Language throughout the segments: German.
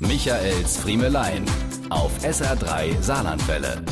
Michaels Friemelein auf SR3 Saarlandwelle.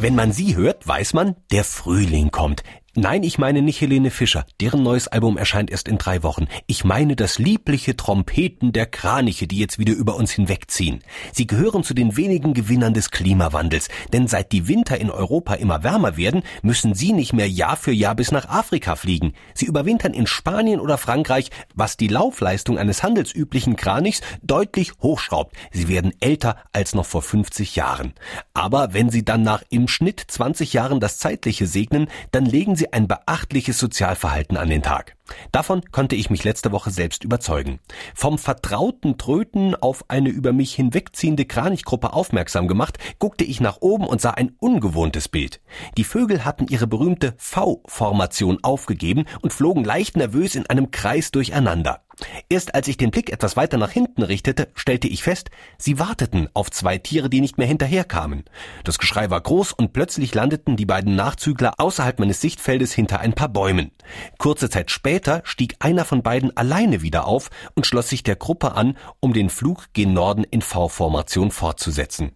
Wenn man sie hört, weiß man, der Frühling kommt. Nein, ich meine nicht Helene Fischer. Deren neues Album erscheint erst in drei Wochen. Ich meine das liebliche Trompeten der Kraniche, die jetzt wieder über uns hinwegziehen. Sie gehören zu den wenigen Gewinnern des Klimawandels. Denn seit die Winter in Europa immer wärmer werden, müssen sie nicht mehr Jahr für Jahr bis nach Afrika fliegen. Sie überwintern in Spanien oder Frankreich, was die Laufleistung eines handelsüblichen Kranichs deutlich hochschraubt. Sie werden älter als noch vor 50 Jahren. Aber wenn sie dann nach im Schnitt 20 Jahren das Zeitliche segnen, dann legen sie ein beachtliches Sozialverhalten an den Tag. Davon konnte ich mich letzte Woche selbst überzeugen. Vom vertrauten Tröten auf eine über mich hinwegziehende Kranichgruppe aufmerksam gemacht, guckte ich nach oben und sah ein ungewohntes Bild. Die Vögel hatten ihre berühmte V-Formation aufgegeben und flogen leicht nervös in einem Kreis durcheinander. Erst als ich den Blick etwas weiter nach hinten richtete, stellte ich fest, sie warteten auf zwei Tiere, die nicht mehr hinterherkamen. Das Geschrei war groß und plötzlich landeten die beiden Nachzügler außerhalb meines Sichtfeldes hinter ein paar Bäumen. Kurze Zeit später stieg einer von beiden alleine wieder auf und schloss sich der Gruppe an, um den Flug gen Norden in V-Formation fortzusetzen.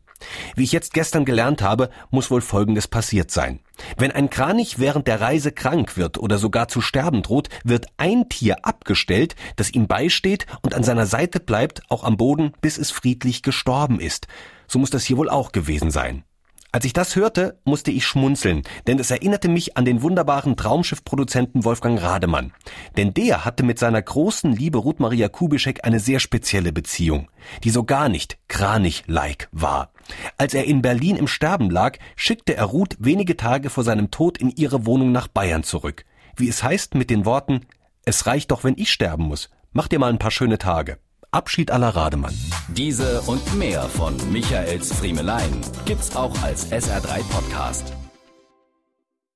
Wie ich jetzt gestern gelernt habe, muss wohl Folgendes passiert sein. Wenn ein Kranich während der Reise krank wird oder sogar zu sterben droht, wird ein Tier abgestellt, das ihm beisteht und an seiner Seite bleibt, auch am Boden, bis es friedlich gestorben ist. So muss das hier wohl auch gewesen sein. Als ich das hörte, musste ich schmunzeln, denn es erinnerte mich an den wunderbaren Traumschiffproduzenten Wolfgang Rademann. Denn der hatte mit seiner großen Liebe Ruth Maria Kubischek eine sehr spezielle Beziehung, die so gar nicht Kranich-like war. Als er in Berlin im Sterben lag, schickte er Ruth wenige Tage vor seinem Tod in ihre Wohnung nach Bayern zurück. Wie es heißt mit den Worten, es reicht doch, wenn ich sterben muss. Mach dir mal ein paar schöne Tage. Abschied aller Rademann. Diese und mehr von Michaels Friemelein gibt's auch als SR3 Podcast.